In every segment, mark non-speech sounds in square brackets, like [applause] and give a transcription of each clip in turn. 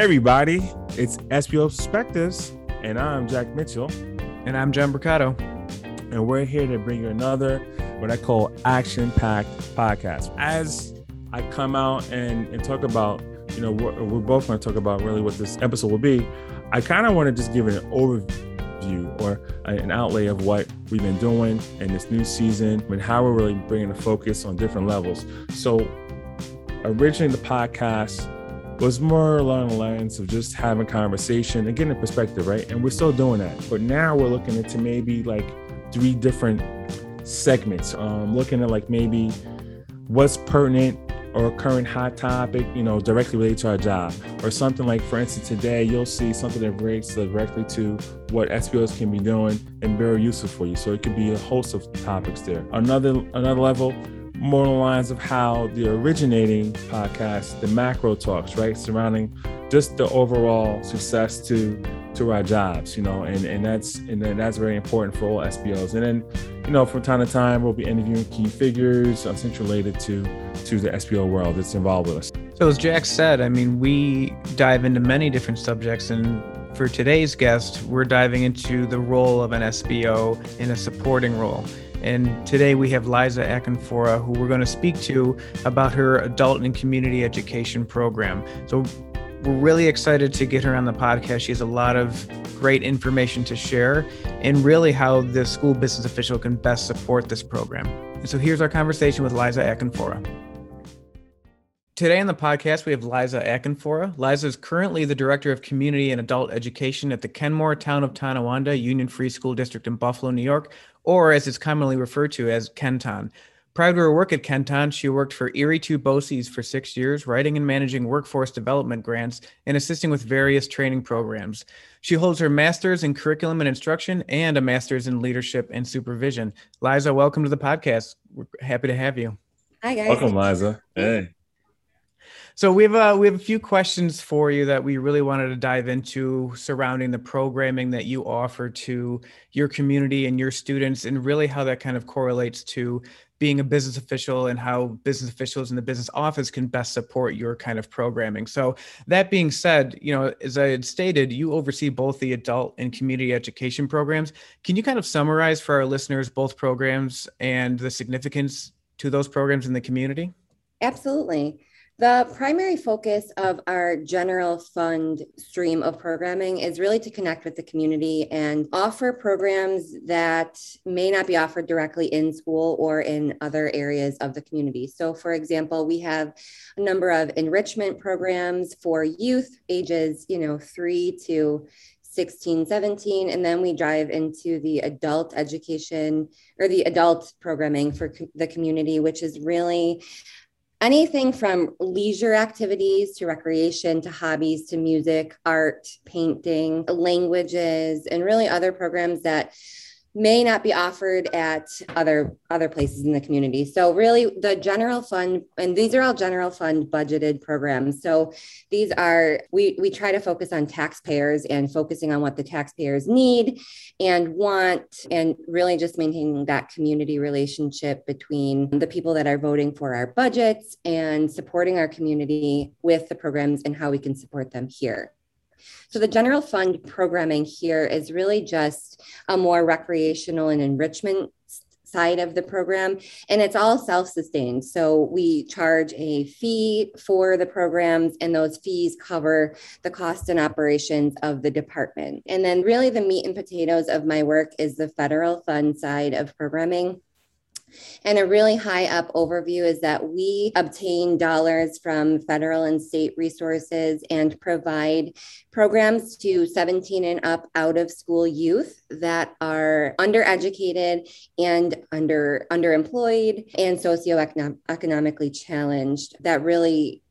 Hey, everybody, it's SBO Perspectives, and I'm Jack Mitchell. And I'm John Mercado. And we're here to bring you another, what I call action packed podcast. As I come out and, and talk about, you know, we're, we're both going to talk about really what this episode will be. I kind of want to just give an overview or an outlay of what we've been doing in this new season and how we're really bringing the focus on different levels. So, originally, the podcast was more along the lines of just having conversation and getting a perspective, right? And we're still doing that. But now we're looking into maybe like three different segments. Um, looking at like maybe what's pertinent or current hot topic, you know, directly related to our job. Or something like, for instance, today you'll see something that relates directly to what SBOs can be doing and very useful for you. So it could be a host of topics there. Another another level, more along the lines of how the originating podcast, the macro talks, right, surrounding just the overall success to to our jobs, you know, and and that's and that's very important for all SBOs. And then, you know, from time to time, we'll be interviewing key figures, uh, essentially related to to the SBO world that's involved with us. So as Jack said, I mean, we dive into many different subjects, and for today's guest, we're diving into the role of an SBO in a supporting role. And today we have Liza Acanfora, who we're going to speak to about her adult and community education program. So we're really excited to get her on the podcast. She has a lot of great information to share and really how the school business official can best support this program. And so here's our conversation with Liza Acanfora. Today on the podcast, we have Liza Acanfora. Liza is currently the Director of Community and Adult Education at the Kenmore Town of Tonawanda Union Free School District in Buffalo, New York, or as it's commonly referred to as Kenton. Prior to her work at Kenton, she worked for Erie 2 BOCES for six years, writing and managing workforce development grants and assisting with various training programs. She holds her master's in curriculum and instruction and a master's in leadership and supervision. Liza, welcome to the podcast. We're happy to have you. Hi, guys. Welcome, Liza. Hey. So we have uh, we have a few questions for you that we really wanted to dive into surrounding the programming that you offer to your community and your students, and really how that kind of correlates to being a business official and how business officials in the business office can best support your kind of programming. So that being said, you know, as I had stated, you oversee both the adult and community education programs. Can you kind of summarize for our listeners both programs and the significance to those programs in the community? Absolutely. The primary focus of our general fund stream of programming is really to connect with the community and offer programs that may not be offered directly in school or in other areas of the community. So, for example, we have a number of enrichment programs for youth ages, you know, three to 16, 17, and then we dive into the adult education or the adult programming for co- the community, which is really anything from leisure activities to recreation to hobbies to music, art, painting, languages, and really other programs that may not be offered at other other places in the community. So really the general fund and these are all general fund budgeted programs. So these are we we try to focus on taxpayers and focusing on what the taxpayers need and want and really just maintaining that community relationship between the people that are voting for our budgets and supporting our community with the programs and how we can support them here so the general fund programming here is really just a more recreational and enrichment side of the program and it's all self-sustained. So we charge a fee for the programs and those fees cover the cost and operations of the department. And then really the meat and potatoes of my work is the federal fund side of programming and a really high up overview is that we obtain dollars from federal and state resources and provide programs to 17 and up out of school youth that are undereducated and under underemployed and socioeconomically challenged that really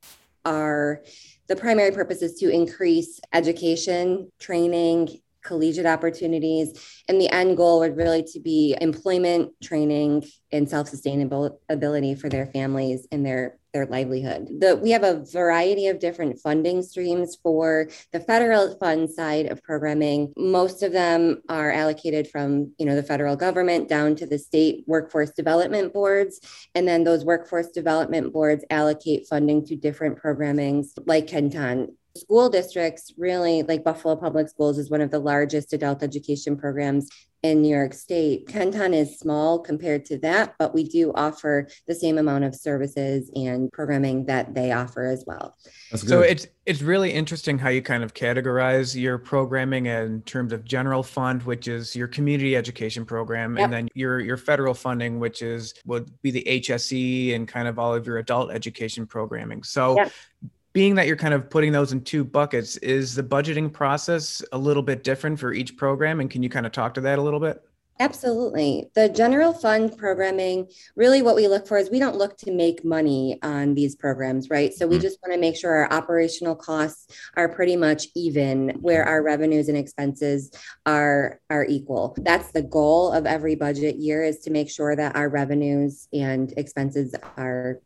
are the primary purpose is to increase education, training, collegiate opportunities. And the end goal would really to be employment, training, and self-sustainable ability for their families and their their livelihood. The, we have a variety of different funding streams for the federal fund side of programming. Most of them are allocated from you know the federal government down to the state workforce development boards, and then those workforce development boards allocate funding to different programmings like Kenton school districts really like Buffalo Public Schools is one of the largest adult education programs in New York State. Kenton is small compared to that, but we do offer the same amount of services and programming that they offer as well. So it's it's really interesting how you kind of categorize your programming in terms of general fund, which is your community education program, yep. and then your your federal funding, which is would be the HSE and kind of all of your adult education programming. So yep being that you're kind of putting those in two buckets, is the budgeting process a little bit different for each program? And can you kind of talk to that a little bit? Absolutely. The general fund programming, really what we look for is we don't look to make money on these programs, right? So we mm-hmm. just want to make sure our operational costs are pretty much even where our revenues and expenses are are equal. That's the goal of every budget year is to make sure that our revenues and expenses are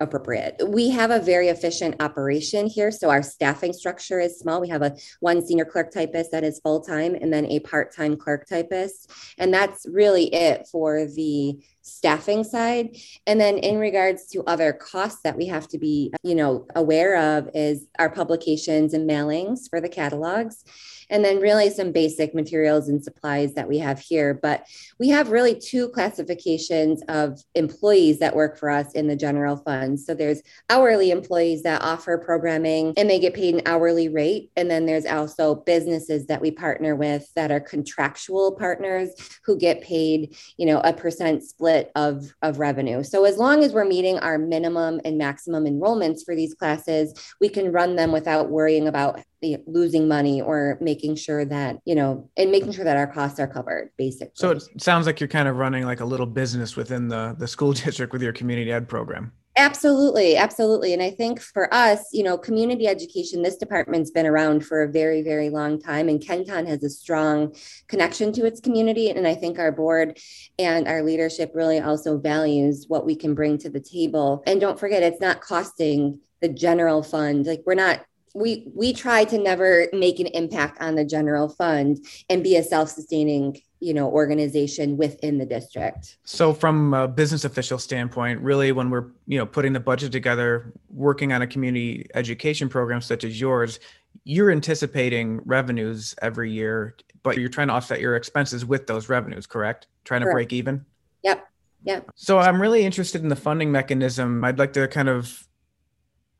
appropriate. We have a very efficient operation here. So our staffing structure is small. We have a one senior clerk typist that is full time and then a part time clerk typist. And that's really it for the staffing side. And then in regards to other costs that we have to be, you know, aware of is our publications and mailings for the catalogs and then really some basic materials and supplies that we have here. But we have really two classifications of employees that work for us in the general fund. So there's hourly employees that offer programming and they get paid an hourly rate. And then there's also businesses that we partner with that are contractual partners who get paid, you know, a percent split of, of revenue. So as long as we're meeting our minimum and maximum enrollments for these classes, we can run them without worrying about losing money or making sure that you know and making sure that our costs are covered basically so it sounds like you're kind of running like a little business within the the school [laughs] district with your community ed program absolutely absolutely. And i think for us you know community education this department's been around for a very very long time and kenton has a strong connection to its community and i think our board and our leadership really also values what we can bring to the table. And don't forget it's not costing the general fund. Like we're not we we try to never make an impact on the general fund and be a self-sustaining you know organization within the district. So from a business official standpoint really when we're you know putting the budget together working on a community education program such as yours you're anticipating revenues every year but you're trying to offset your expenses with those revenues correct? Trying to correct. break even? Yep. Yep. So i'm really interested in the funding mechanism. I'd like to kind of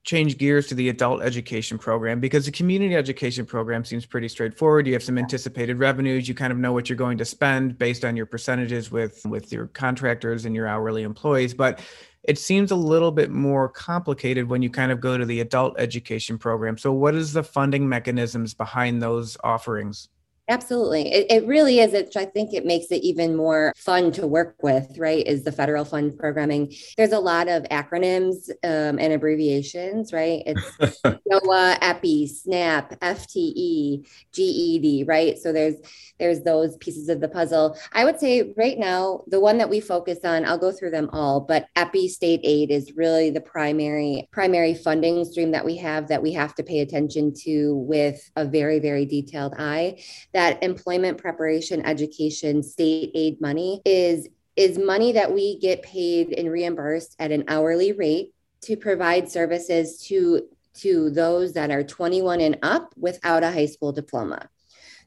change gears to the adult education program because the community education program seems pretty straightforward. You have some anticipated revenues. You kind of know what you're going to spend based on your percentages with with your contractors and your hourly employees. But it seems a little bit more complicated when you kind of go to the adult education program. So what is the funding mechanisms behind those offerings Absolutely. It, it really is. It, I think it makes it even more fun to work with, right? Is the federal fund programming. There's a lot of acronyms um, and abbreviations, right? It's [laughs] NOAA, EPI, SNAP, FTE, GED, right? So there's there's those pieces of the puzzle. I would say right now, the one that we focus on, I'll go through them all, but EPI state aid is really the primary primary funding stream that we have that we have to pay attention to with a very, very detailed eye that employment preparation education state aid money is is money that we get paid and reimbursed at an hourly rate to provide services to to those that are 21 and up without a high school diploma.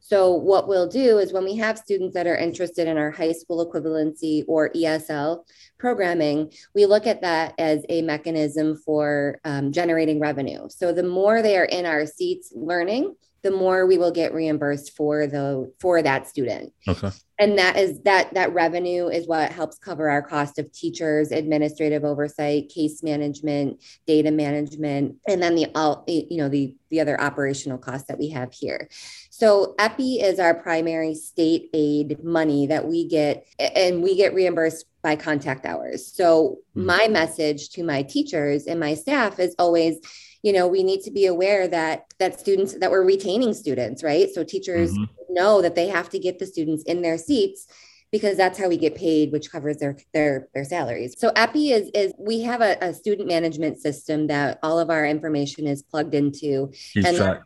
So what we'll do is when we have students that are interested in our high school equivalency or ESL programming, we look at that as a mechanism for um, generating revenue. So the more they are in our seats learning, the more we will get reimbursed for the for that student. Okay. And that is that that revenue is what helps cover our cost of teachers, administrative oversight, case management, data management, and then the all you know the the other operational costs that we have here. So EPI is our primary state aid money that we get and we get reimbursed by contact hours. So mm-hmm. my message to my teachers and my staff is always you know we need to be aware that that students that we're retaining students right so teachers mm-hmm. know that they have to get the students in their seats because that's how we get paid which covers their their their salaries so epi is is we have a, a student management system that all of our information is plugged into Keeps and track.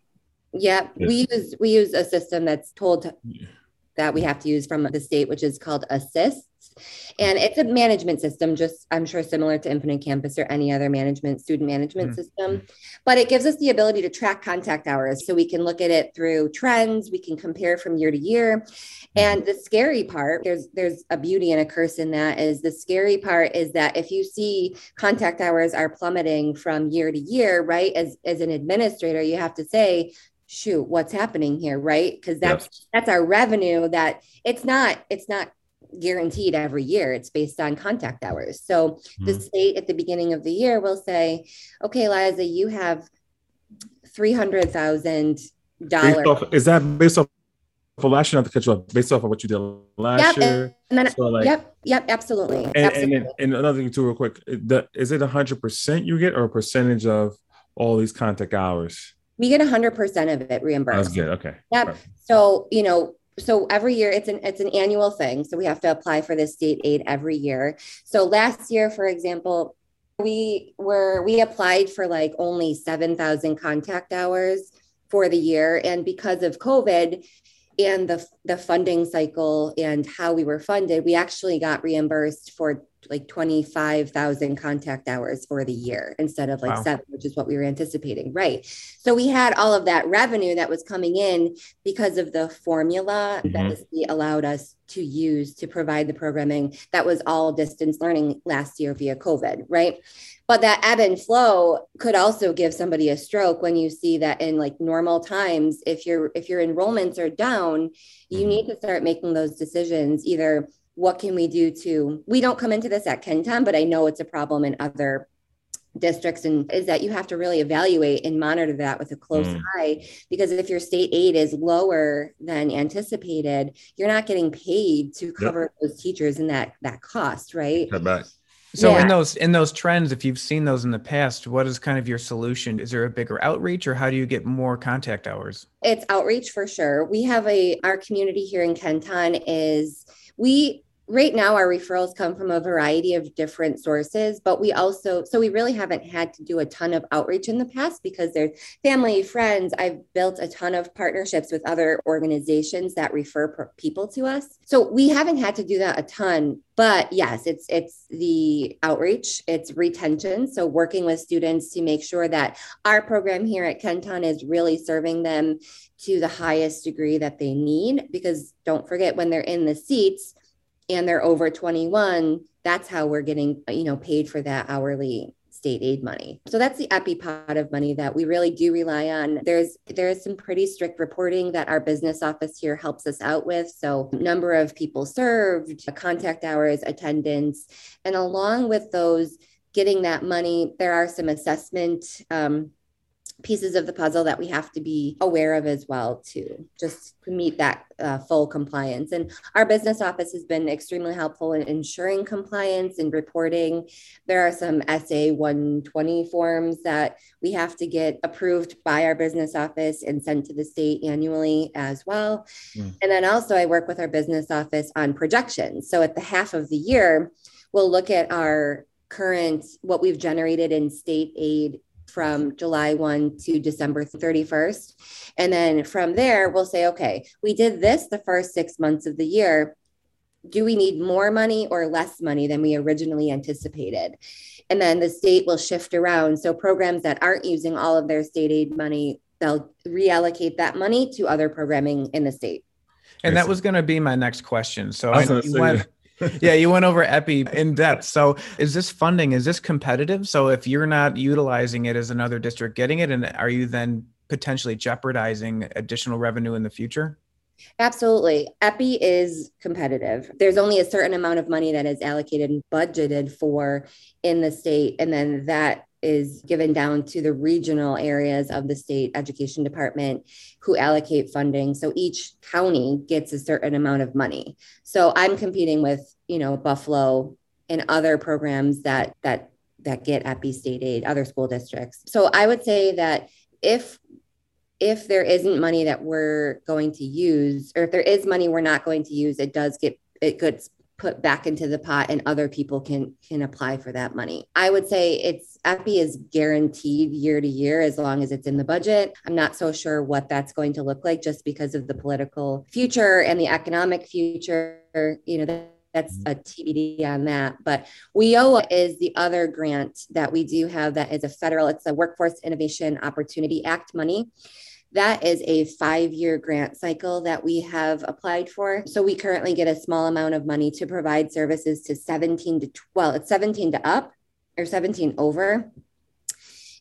yeah, yeah we use we use a system that's told to, yeah. that we have to use from the state which is called assist. And it's a management system, just I'm sure similar to Infinite Campus or any other management, student management mm-hmm. system. But it gives us the ability to track contact hours. So we can look at it through trends, we can compare from year to year. And the scary part, there's there's a beauty and a curse in that is the scary part is that if you see contact hours are plummeting from year to year, right? As as an administrator, you have to say, shoot, what's happening here, right? Because that's yep. that's our revenue that it's not, it's not guaranteed every year. It's based on contact hours. So mm-hmm. the state at the beginning of the year will say, okay, Liza, you have three hundred thousand dollars. Is that based off for last year, not to catch you up, based off of what you did last yep, year. And then, so like, yep, yep, absolutely. And, absolutely. And, and, another thing too, real quick, the, is it hundred percent you get or a percentage of all these contact hours? We get hundred percent of it reimbursed. That's good. Okay. Yep. Right. So you know, so every year it's an it's an annual thing. So we have to apply for this state aid every year. So last year, for example, we were we applied for like only seven thousand contact hours for the year, and because of COVID and the the funding cycle and how we were funded, we actually got reimbursed for like 25,000 contact hours for the year instead of like wow. seven, which is what we were anticipating. Right. So we had all of that revenue that was coming in because of the formula mm-hmm. that the state allowed us to use to provide the programming that was all distance learning last year via COVID. Right. But that ebb and flow could also give somebody a stroke when you see that in like normal times, if your if your enrollments are down, you mm-hmm. need to start making those decisions either what can we do to we don't come into this at kenton but i know it's a problem in other districts and is that you have to really evaluate and monitor that with a close mm. eye because if your state aid is lower than anticipated you're not getting paid to cover yep. those teachers and that that cost right back. So yeah. in those in those trends if you've seen those in the past what is kind of your solution? Is there a bigger outreach or how do you get more contact hours? It's outreach for sure. We have a our community here in kenton is we right now our referrals come from a variety of different sources but we also so we really haven't had to do a ton of outreach in the past because there's family friends. I've built a ton of partnerships with other organizations that refer people to us. So we haven't had to do that a ton but yes it's it's the outreach it's retention. So working with students to make sure that our program here at kenton is really serving them to the highest degree that they need because don't forget when they're in the seats and they're over 21, that's how we're getting, you know, paid for that hourly state aid money. So that's the epi pot of money that we really do rely on. There's there's some pretty strict reporting that our business office here helps us out with. So number of people served, contact hours, attendance, and along with those getting that money, there are some assessment um, pieces of the puzzle that we have to be aware of as well to just to meet that uh, full compliance. And our business office has been extremely helpful in ensuring compliance and reporting. There are some sa 120 forms that we have to get approved by our business office and sent to the state annually as well. Mm. and then also i work with our business office on projections. So at the half of the year we'll look at our current what we've generated in state aid from July 1 to December 31st. And then from there, we'll say, okay, we did this the first six months of the year. Do we need more money or less money than we originally anticipated? And then the state will shift around. So programs that aren't using all of their state aid money, they'll reallocate that money to other programming in the state. And that was going to be my next question. So I, I went, yeah, you went over Epi in depth. So, is this funding is this competitive? So, if you're not utilizing it, as another district getting it, and are you then potentially jeopardizing additional revenue in the future? Absolutely. EPI is competitive. There's only a certain amount of money that is allocated and budgeted for in the state. And then that is given down to the regional areas of the state education department who allocate funding. So each county gets a certain amount of money. So I'm competing with, you know, Buffalo and other programs that that that get EPI state aid, other school districts. So I would say that if if there isn't money that we're going to use, or if there is money we're not going to use, it does get it gets put back into the pot and other people can can apply for that money. I would say it's EPI is guaranteed year to year as long as it's in the budget. I'm not so sure what that's going to look like just because of the political future and the economic future. You know, that's a TBD on that. But WIOA is the other grant that we do have that is a federal, it's a Workforce Innovation Opportunity Act money. That is a five year grant cycle that we have applied for. So we currently get a small amount of money to provide services to 17 to, well, it's 17 to up or 17 over.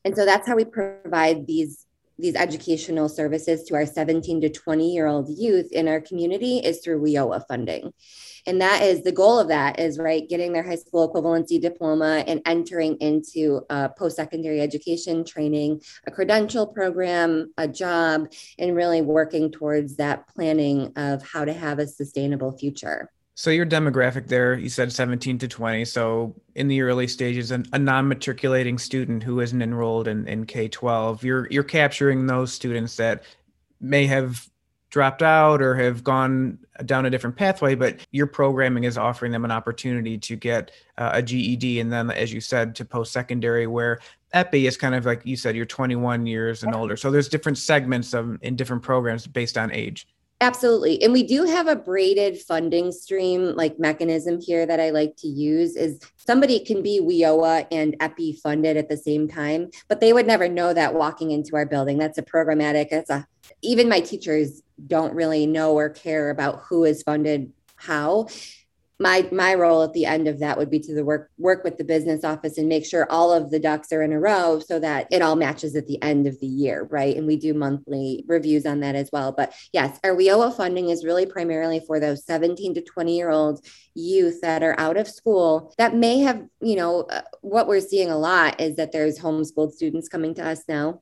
And so that's how we provide these these educational services to our 17 to 20 year old youth in our community is through WIOA funding. And that is the goal of that is right getting their high school equivalency diploma and entering into a post-secondary education training, a credential program, a job, and really working towards that planning of how to have a sustainable future. So your demographic there, you said 17 to 20. So in the early stages, an, a non-matriculating student who isn't enrolled in, in K-12, you're you're capturing those students that may have dropped out or have gone down a different pathway, but your programming is offering them an opportunity to get uh, a GED and then, as you said, to post-secondary where EPI is kind of like you said, you're 21 years and older. So there's different segments of in different programs based on age. Absolutely. And we do have a braided funding stream like mechanism here that I like to use is somebody can be WIOA and EPI funded at the same time, but they would never know that walking into our building. That's a programmatic, it's a even my teachers don't really know or care about who is funded how my my role at the end of that would be to the work work with the business office and make sure all of the ducks are in a row so that it all matches at the end of the year right? And we do monthly reviews on that as well. But yes our WIOA funding is really primarily for those 17 to 20 year old youth that are out of school that may have you know uh, what we're seeing a lot is that there's homeschooled students coming to us now.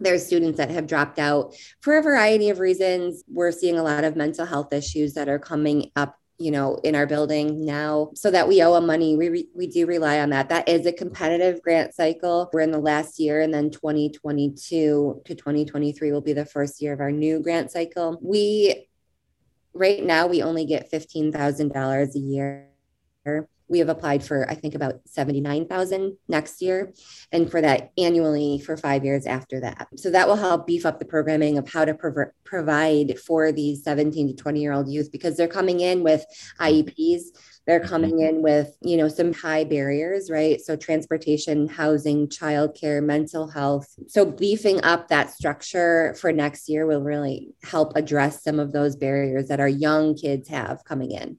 There's students that have dropped out for a variety of reasons. We're seeing a lot of mental health issues that are coming up you know in our building now so that we owe them money. We re- we do rely on that. That is a competitive grant cycle. We're in the last year and then 2022 to 2023 will be the first year of our new grant cycle. We right now we only get $15000 a year we have applied for i think about 79000 next year and for that annually for five years after that. So that will help beef up the programming of how to prov- provide for these 17 to 20 year old youth because they're coming in with ieps they're mm-hmm. coming in with you know some high barriers right? So transportation housing childcare mental health. So beefing up that structure for next year will really help address some of those barriers that our young kids have coming in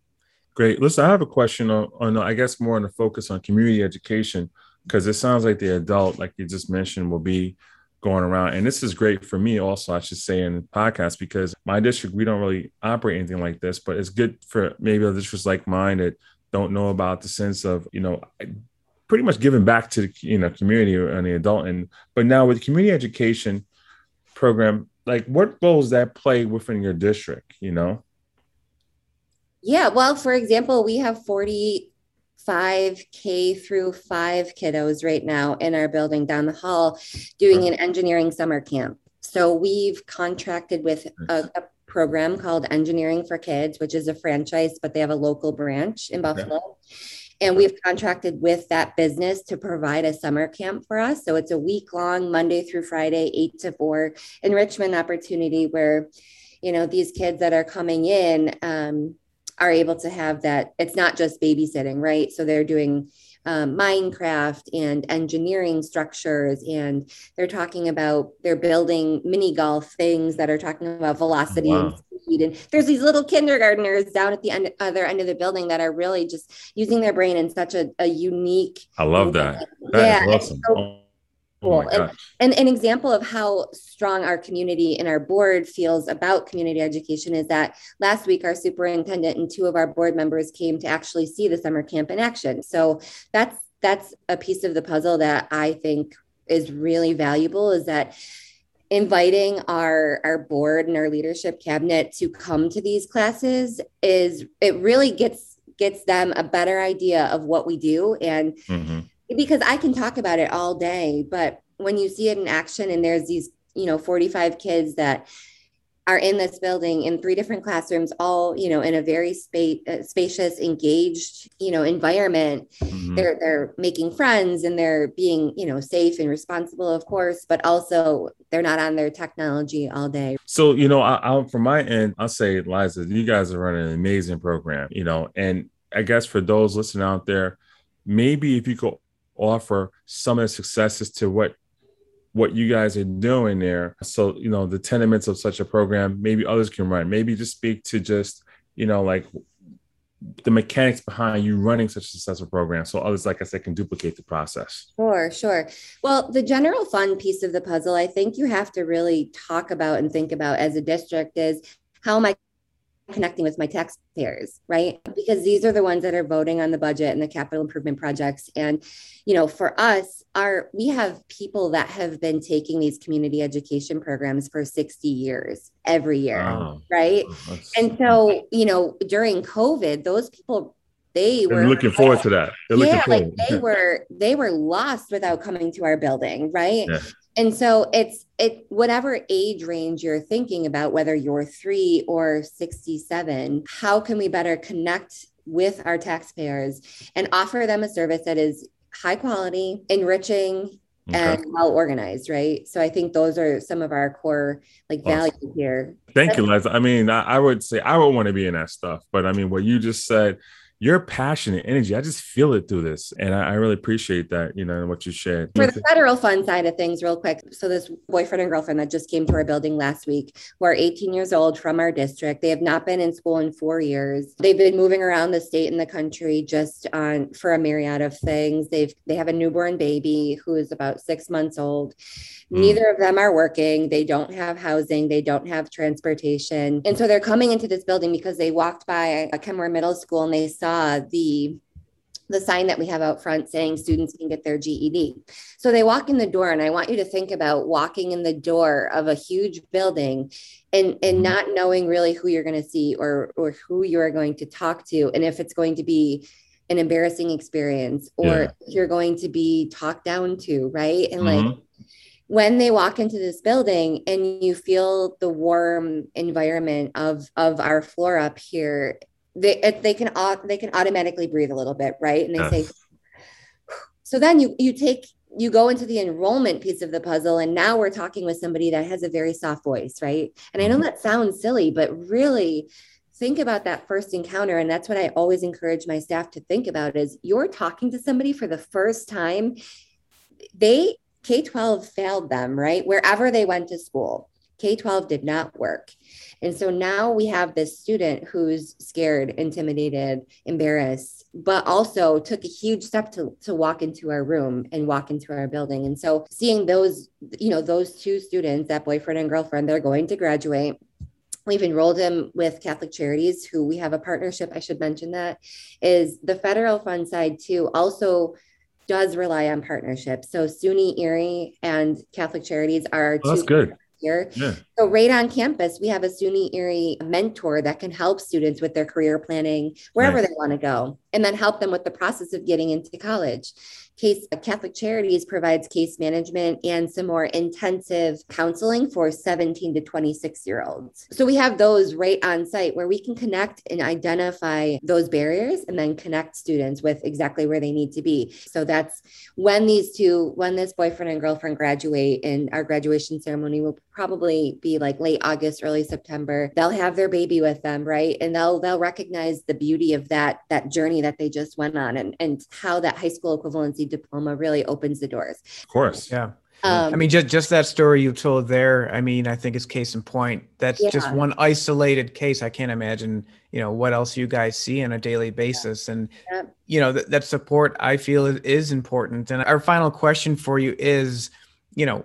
Great. Listen, I have a question on, on I guess more on the focus on community education because it sounds like the adult, like you just mentioned, will be going around. And this is great for me also, I should say, in podcast because my district, we don't really operate anything like this, but it's good for maybe a districts like mine that don't know about the sense of, you know, pretty much giving back to the you know community and the adult. And but now with the community education program, like what roles that play within your district, you know? Yeah, well, for example, we have 45 K through 5 kiddos right now in our building down the hall doing an engineering summer camp. So we've contracted with a, a program called Engineering for Kids, which is a franchise, but they have a local branch in Buffalo. And we've contracted with that business to provide a summer camp for us. So it's a week long, Monday through Friday, eight to four enrichment opportunity where, you know, these kids that are coming in, um, are able to have that. It's not just babysitting, right? So they're doing um, Minecraft and engineering structures, and they're talking about they're building mini golf things that are talking about velocity wow. and speed. And there's these little kindergartners down at the end, other end of the building that are really just using their brain in such a, a unique. I love that. that yeah, awesome. So, Oh and, and an example of how strong our community and our board feels about community education is that last week our superintendent and two of our board members came to actually see the summer camp in action. So that's that's a piece of the puzzle that I think is really valuable is that inviting our our board and our leadership cabinet to come to these classes is it really gets gets them a better idea of what we do and mm-hmm because I can talk about it all day, but when you see it in action and there's these, you know, 45 kids that are in this building in three different classrooms, all, you know, in a very spa- uh, spacious, engaged, you know, environment. Mm-hmm. They're they're making friends and they're being, you know, safe and responsible, of course, but also they're not on their technology all day. So, you know, I, I from my end, I'll say, Liza, you guys are running an amazing program, you know, and I guess for those listening out there, maybe if you could offer some of the successes to what what you guys are doing there. So, you know, the tenements of such a program, maybe others can run. Maybe just speak to just, you know, like the mechanics behind you running such a successful program so others like i said can duplicate the process sure sure well the general fund piece of the puzzle i think you have to really talk about and think about as a district is how am i connecting with my taxpayers, right? Because these are the ones that are voting on the budget and the capital improvement projects. And, you know, for us, our we have people that have been taking these community education programs for 60 years every year, oh, right? And so, you know, during COVID, those people they were looking forward to that. They're yeah, like they [laughs] were they were lost without coming to our building, right? Yeah. And so it's it whatever age range you're thinking about, whether you're three or 67, how can we better connect with our taxpayers and offer them a service that is high quality, enriching, Okay. and well organized, right? So I think those are some of our core like values here. Thank you, Liza. I mean, I, I, would say I would want to be in that stuff, but I mean, what you just said, your passion and energy. I just feel it through this. And I, I really appreciate that, you know, what you shared. For the federal fund side of things, real quick. So this boyfriend and girlfriend that just came to our building last week who are 18 years old from our district. They have not been in school in four years. They've been moving around the state and the country just on for a myriad of things. They've they have a newborn baby who is about six months old. Mm. Neither of them are working. They don't have housing. They don't have transportation. And so they're coming into this building because they walked by a Kenmore Middle School and they saw the the sign that we have out front saying students can get their GED. So they walk in the door, and I want you to think about walking in the door of a huge building and, and mm-hmm. not knowing really who you're going to see or, or who you're going to talk to, and if it's going to be an embarrassing experience or yeah. you're going to be talked down to, right? And mm-hmm. like, when they walk into this building and you feel the warm environment of of our floor up here they they can they can automatically breathe a little bit right and they yes. say so then you you take you go into the enrollment piece of the puzzle and now we're talking with somebody that has a very soft voice right and i know mm-hmm. that sounds silly but really think about that first encounter and that's what i always encourage my staff to think about is you're talking to somebody for the first time they K 12 failed them, right? Wherever they went to school, K 12 did not work. And so now we have this student who's scared, intimidated, embarrassed, but also took a huge step to, to walk into our room and walk into our building. And so seeing those, you know, those two students, that boyfriend and girlfriend, they're going to graduate. We've enrolled him with Catholic Charities, who we have a partnership. I should mention that is the federal fund side too. Also, does rely on partnerships. So SUNY Erie and Catholic Charities are oh, that's good here. Yeah. So right on campus, we have a SUNY Erie mentor that can help students with their career planning wherever right. they want to go, and then help them with the process of getting into college case uh, Catholic Charities provides case management and some more intensive counseling for 17 to 26 year olds. So we have those right on site where we can connect and identify those barriers and then connect students with exactly where they need to be. So that's when these two, when this boyfriend and girlfriend graduate and our graduation ceremony will probably be like late August, early September. They'll have their baby with them, right? And they'll they'll recognize the beauty of that that journey that they just went on and, and how that high school equivalency diploma really opens the doors. Of course. Yeah. Um, I mean, just just that story you told there. I mean, I think is case in point. That's yeah. just one isolated case. I can't imagine, you know, what else you guys see on a daily basis. And yeah. you know, that, that support I feel is, is important. And our final question for you is, you know,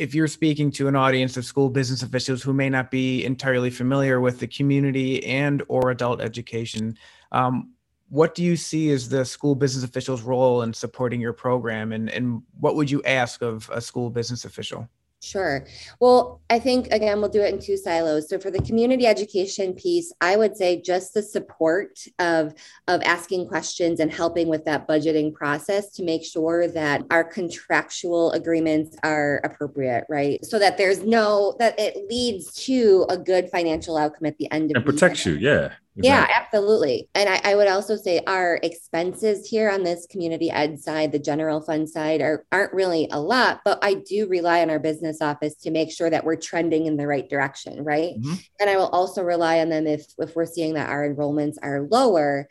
if you're speaking to an audience of school business officials who may not be entirely familiar with the community and or adult education, um, what do you see as the school business official's role in supporting your program? And, and what would you ask of a school business official Sure. Well, I think again, we'll do it in two silos. So for the community education piece, I would say just the support of, of asking questions and helping with that budgeting process to make sure that our contractual agreements are appropriate, right? So that there's no, that it leads to a good financial outcome at the end of and protects you. Yeah. Yeah, absolutely. And I, I, would also say our expenses here on this community ed side, the general fund side, are, aren't really a lot, but I do rely on our business office to make sure that we're trending in the right direction, right? Mm-hmm. And I will also rely on them if if we're seeing that our enrollments are lower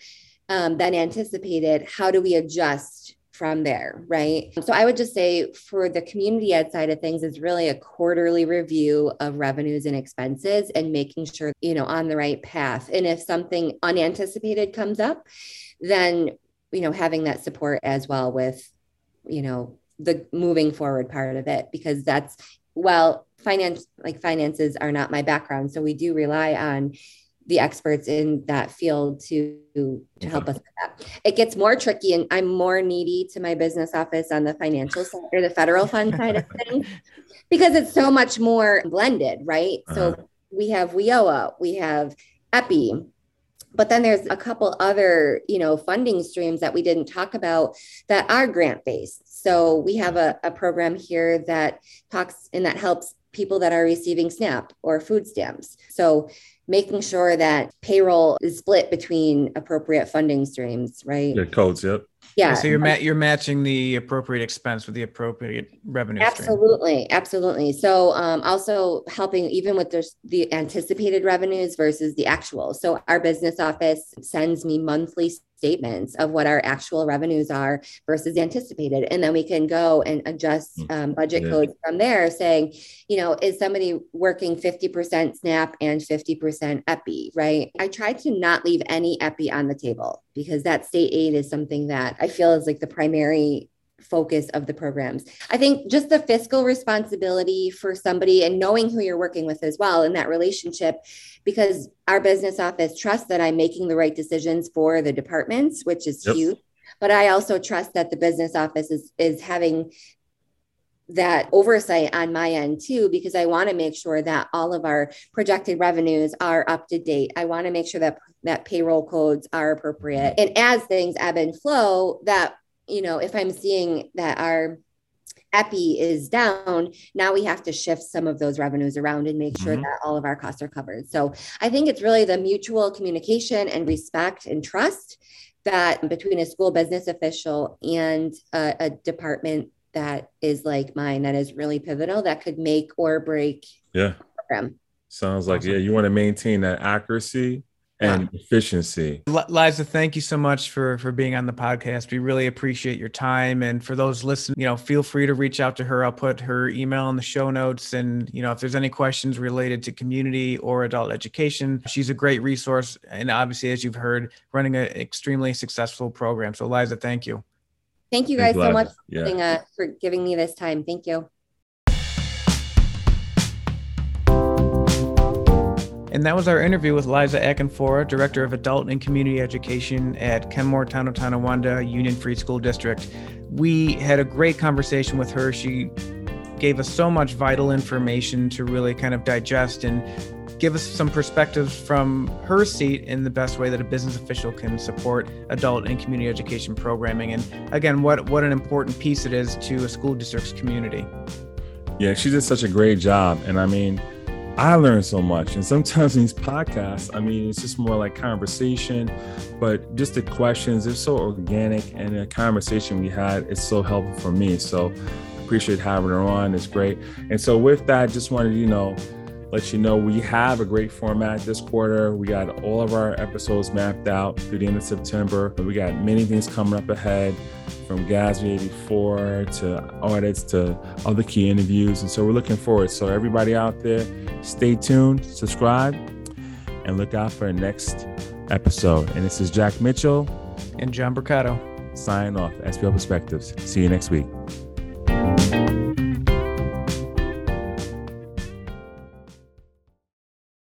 um, than anticipated, how do we adjust from there, right? So I would just say for the community ed side of things, it's really a quarterly review of revenues and expenses and making sure, you know, on the right path. And if something unanticipated comes up, then, you know, having that support as well with, you know, the moving forward part of it, because that's, well, finance, like finances are not my background. So we do rely on the experts in that field to to help us with that. It gets more tricky, and I'm more needy to my business office on the financial side or the federal fund side of [laughs] things because it's so much more blended, right? Uh-huh. So we have WIOA, we have EPI, but then there's a couple other you know funding streams that we didn't talk about that are grant based so we have a, a program here that talks and that helps people that are receiving SNAP or food stamps. So making sure that payroll is split between appropriate funding streams, right? Yeah, codes, yep. Yeah. So you're ma- you're matching the appropriate expense with the appropriate revenue. Absolutely, stream. absolutely. So um, also helping even with the, the anticipated revenues versus the actual. So our business office sends me monthly statements of what our actual revenues are versus anticipated. And then we can go and adjust hmm. um, budget yeah. codes from there saying, you know, is somebody working 50% SNAP and 50% EPI, right? I try to not leave any EPI on the table because that state aid is something that I feel is like the primary focus of the programs. I think just the fiscal responsibility for somebody and knowing who you're working with as well in that relationship, because our business office trusts that I'm making the right decisions for the departments, which is yep. huge. But I also trust that the business office is, is having that oversight on my end too, because I want to make sure that all of our projected revenues are up to date. I want to make sure that that payroll codes are appropriate. And as things ebb and flow, that you know, if I'm seeing that our epi is down now we have to shift some of those revenues around and make sure mm-hmm. that all of our costs are covered so i think it's really the mutual communication and respect and trust that between a school business official and a, a department that is like mine that is really pivotal that could make or break yeah program sounds like awesome. yeah you want to maintain that accuracy and yeah. efficiency. Liza, thank you so much for for being on the podcast. We really appreciate your time. And for those listening, you know, feel free to reach out to her. I'll put her email in the show notes. And you know, if there's any questions related to community or adult education, she's a great resource. And obviously, as you've heard, running an extremely successful program. So, Liza, thank you. Thank you guys so much yeah. for, uh, for giving me this time. Thank you. And that was our interview with Liza Acanfora, Director of Adult and Community Education at Kenmore Tono Tonawanda Union Free School District. We had a great conversation with her. She gave us so much vital information to really kind of digest and give us some perspectives from her seat in the best way that a business official can support adult and community education programming. And again, what, what an important piece it is to a school district's community. Yeah, she did such a great job. And I mean, I learned so much. And sometimes [laughs] these podcasts, I mean, it's just more like conversation, but just the questions, they're so organic. And the conversation we had is so helpful for me. So appreciate having her on. It's great. And so with that, just wanted you know, let you know we have a great format this quarter. We got all of our episodes mapped out through the end of September. We got many things coming up ahead from GASB 84 to audits to other key interviews. And so we're looking forward. So, everybody out there, stay tuned, subscribe, and look out for our next episode. And this is Jack Mitchell and John Mercado signing off, SBO Perspectives. See you next week.